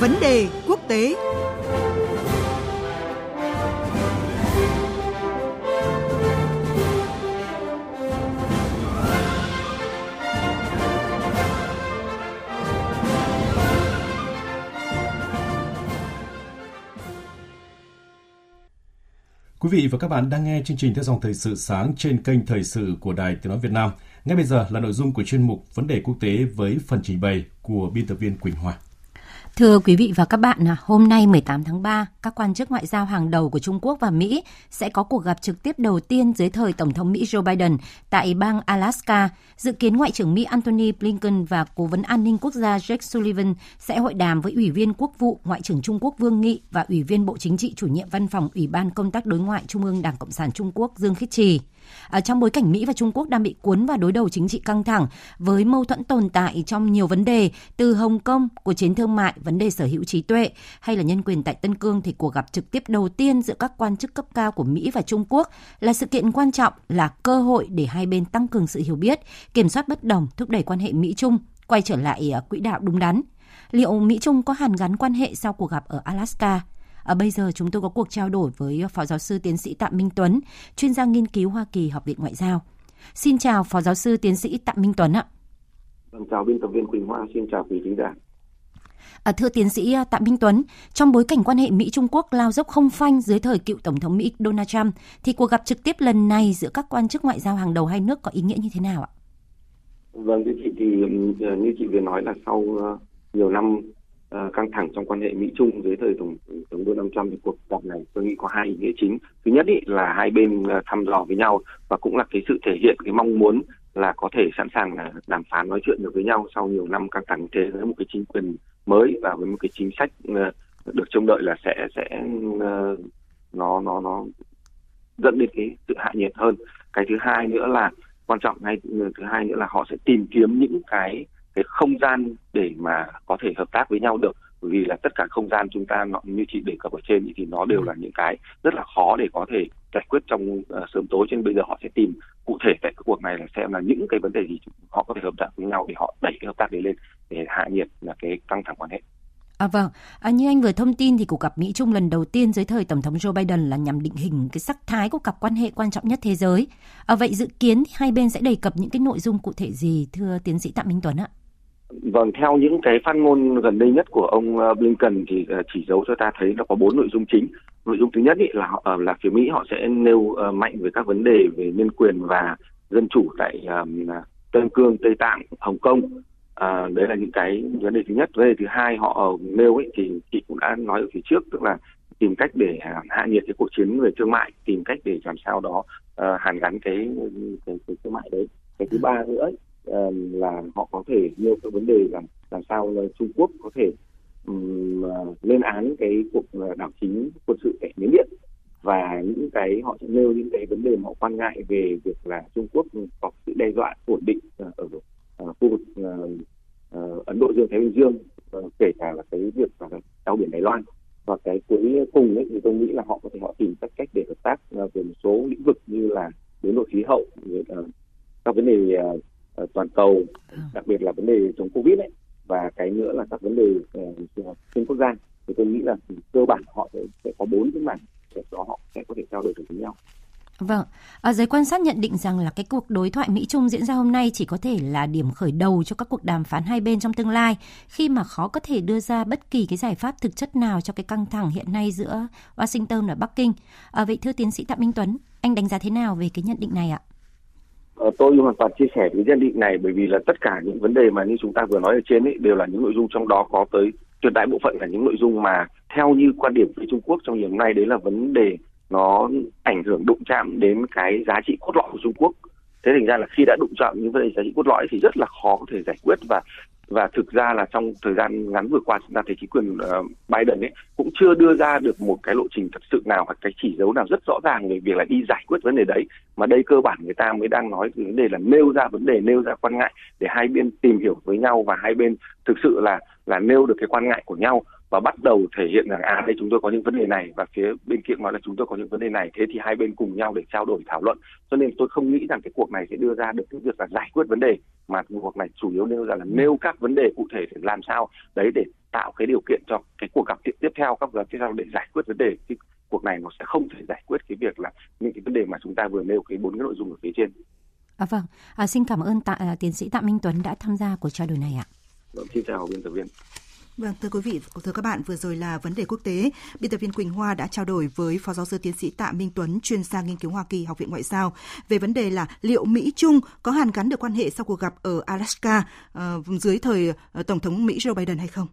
Vấn đề quốc tế Quý vị và các bạn đang nghe chương trình theo dòng thời sự sáng trên kênh Thời sự của Đài Tiếng Nói Việt Nam. Ngay bây giờ là nội dung của chuyên mục Vấn đề quốc tế với phần trình bày của biên tập viên Quỳnh Hoa. Thưa quý vị và các bạn, à, hôm nay 18 tháng 3, các quan chức ngoại giao hàng đầu của Trung Quốc và Mỹ sẽ có cuộc gặp trực tiếp đầu tiên dưới thời Tổng thống Mỹ Joe Biden tại bang Alaska. Dự kiến Ngoại trưởng Mỹ Antony Blinken và Cố vấn an ninh quốc gia Jake Sullivan sẽ hội đàm với Ủy viên Quốc vụ Ngoại trưởng Trung Quốc Vương Nghị và Ủy viên Bộ Chính trị chủ nhiệm Văn phòng Ủy ban Công tác Đối ngoại Trung ương Đảng Cộng sản Trung Quốc Dương Khiết Trì. À, trong bối cảnh Mỹ và Trung Quốc đang bị cuốn vào đối đầu chính trị căng thẳng với mâu thuẫn tồn tại trong nhiều vấn đề từ Hồng Kông, của chiến thương mại, vấn đề sở hữu trí tuệ hay là nhân quyền tại Tân Cương thì cuộc gặp trực tiếp đầu tiên giữa các quan chức cấp cao của Mỹ và Trung Quốc là sự kiện quan trọng, là cơ hội để hai bên tăng cường sự hiểu biết, kiểm soát bất đồng, thúc đẩy quan hệ Mỹ-Trung quay trở lại ờ, quỹ đạo đúng đắn. Liệu Mỹ-Trung có hàn gắn quan hệ sau cuộc gặp ở Alaska? À, bây giờ chúng tôi có cuộc trao đổi với Phó Giáo sư Tiến sĩ Tạ Minh Tuấn, chuyên gia nghiên cứu Hoa Kỳ Học viện Ngoại giao. Xin chào Phó Giáo sư Tiến sĩ Tạ Minh Tuấn ạ. Vâng, chào biên tập viên Quỳnh Hoa, xin chào quý thính giả. À, thưa tiến sĩ à, Tạ Minh Tuấn, trong bối cảnh quan hệ Mỹ-Trung Quốc lao dốc không phanh dưới thời cựu Tổng thống Mỹ Donald Trump, thì cuộc gặp trực tiếp lần này giữa các quan chức ngoại giao hàng đầu hai nước có ý nghĩa như thế nào ạ? Vâng, thưa chị thì như chị vừa nói là sau nhiều năm uh, căng thẳng trong quan hệ Mỹ Trung dưới thời tổng thống Donald Trump thì cuộc gặp này tôi nghĩ có hai ý nghĩa chính. Thứ nhất ý, là hai bên ờ, thăm dò với nhau và cũng là cái sự thể hiện cái mong muốn là có thể sẵn sàng là đàm phán nói chuyện được với nhau sau nhiều năm căng thẳng thế với một cái chính quyền mới và với một cái chính sách được trông đợi là sẽ sẽ nó nó nó dẫn đến cái sự hạ nhiệt hơn. Cái thứ hai nữa là quan trọng ngay ừ, thứ hai nữa là họ sẽ tìm kiếm những cái cái không gian để mà có thể hợp tác với nhau được bởi vì là tất cả không gian chúng ta nó, như chị đề cập ở trên thì nó đều là những cái rất là khó để có thể giải quyết trong uh, sớm tối cho nên bây giờ họ sẽ tìm cụ thể tại cái cuộc này là xem là những cái vấn đề gì họ có thể hợp tác với nhau để họ đẩy cái hợp tác đấy lên để hạ nhiệt là cái căng thẳng quan hệ. À vâng, à, như anh vừa thông tin thì cuộc gặp Mỹ Trung lần đầu tiên dưới thời Tổng thống Joe Biden là nhằm định hình cái sắc thái của cặp quan hệ quan trọng nhất thế giới. À, vậy dự kiến thì hai bên sẽ đề cập những cái nội dung cụ thể gì thưa tiến sĩ Tạ Minh Tuấn ạ? Vâng, theo những cái phát ngôn gần đây nhất của ông ờ, Blinken thì ờ, chỉ dấu cho ta thấy nó có bốn nội dung chính. Nội dung thứ nhất ý là họ ờ, là phía Mỹ họ sẽ nêu mạnh về các vấn đề về nhân quyền và dân chủ tại um, Tân Cương, Tây Tạng, Hồng Kông. À, đấy là những cái vấn đề thứ nhất. Vấn đề thứ hai họ nêu ấy thì chị cũng đã nói ở phía trước tức là tìm cách để à, hạ nhiệt cái cuộc chiến về thương mại, tìm cách để làm sao đó uh, hàn gắn cái, cái, cái thương mại đấy. Cái thứ ba nữa ấy, là họ có thể nêu các vấn đề làm làm sao là Trung Quốc có thể um, lên án cái cuộc ờ, đảo chính quân sự tại Miến Điện. Và những cái họ sẽ nêu những cái vấn đề mà họ quan ngại về việc là Trung Quốc có sự đe dọa ổn định ở, ở khu vực uh, Ấn Độ Dương Thái Bình Dương kể cả là cái việc là eo biển Đài Loan. Và cái cuối cùng ấy thì tôi nghĩ là họ có thể họ tìm các cách để hợp tác về một số lĩnh vực như là biến đổi khí hậu các vấn đề toàn cầu ừ. đặc biệt là vấn đề chống covid ấy và cái nữa là các vấn đề uh, xuyên quốc gia thì tôi nghĩ là cơ bản họ sẽ, sẽ có bốn cái mảng để cho họ sẽ có thể trao đổi được với nhau Vâng, à, giới quan sát nhận định rằng là cái cuộc đối thoại Mỹ-Trung diễn ra hôm nay chỉ có thể là điểm khởi đầu cho các cuộc đàm phán hai bên trong tương lai khi mà khó có thể đưa ra bất kỳ cái giải pháp thực chất nào cho cái căng thẳng hiện nay giữa Washington và Bắc Kinh. À, vậy thưa tiến sĩ Tạ Minh Tuấn, anh đánh giá thế nào về cái nhận định này ạ? Ờ, tôi hoàn toàn chia sẻ với nhận định này bởi vì là tất cả những vấn đề mà như chúng ta vừa nói ở trên ấy đều là những nội dung trong đó có tới tuyệt đại bộ phận là những nội dung mà theo như quan điểm của Trung Quốc trong hiện nay, đấy là vấn đề nó ảnh hưởng đụng chạm đến cái giá trị cốt lõi của Trung Quốc. Thế thành ra là khi đã đụng chạm những vấn đề giá trị cốt lõi thì rất là khó có thể giải quyết và và thực ra là trong thời gian ngắn vừa qua chúng ta thấy chính quyền uh, Biden ấy cũng chưa đưa ra được một cái lộ trình thật sự nào hoặc cái chỉ dấu nào rất rõ ràng về việc là đi giải quyết vấn đề đấy. Mà đây cơ bản người ta mới đang nói vấn đề là nêu ra vấn đề nêu ra quan ngại để hai bên tìm hiểu với nhau và hai bên thực sự là là nêu được cái quan ngại của nhau và bắt đầu thể hiện rằng à đây chúng tôi có những vấn đề này và phía bên kia nói là chúng tôi có những vấn đề này thế thì hai bên cùng nhau để trao đổi thảo luận cho nên tôi không nghĩ rằng cái cuộc này sẽ đưa ra được cái việc là giải quyết vấn đề mà cuộc này chủ yếu nêu ra là nêu các vấn đề cụ thể để làm sao đấy để tạo cái điều kiện cho cái cuộc gặp tiếp theo các cuộc gặp tiếp theo để giải quyết vấn đề thì cuộc này nó sẽ không thể giải quyết cái việc là những cái vấn đề mà chúng ta vừa nêu cái bốn cái nội dung ở phía trên. À, vâng, à, xin cảm ơn tạ, à, tiến sĩ Tạ Minh Tuấn đã tham gia cuộc trao đổi này ạ. Vâng, xin chào biên tập viên. Vâng, thưa quý vị, thưa các bạn, vừa rồi là vấn đề quốc tế. Biên tập viên Quỳnh Hoa đã trao đổi với Phó giáo sư tiến sĩ Tạ Minh Tuấn, chuyên gia nghiên cứu Hoa Kỳ, Học viện Ngoại giao, về vấn đề là liệu Mỹ Trung có hàn gắn được quan hệ sau cuộc gặp ở Alaska uh, dưới thời ờ, Tổng thống Mỹ Joe Biden hay không?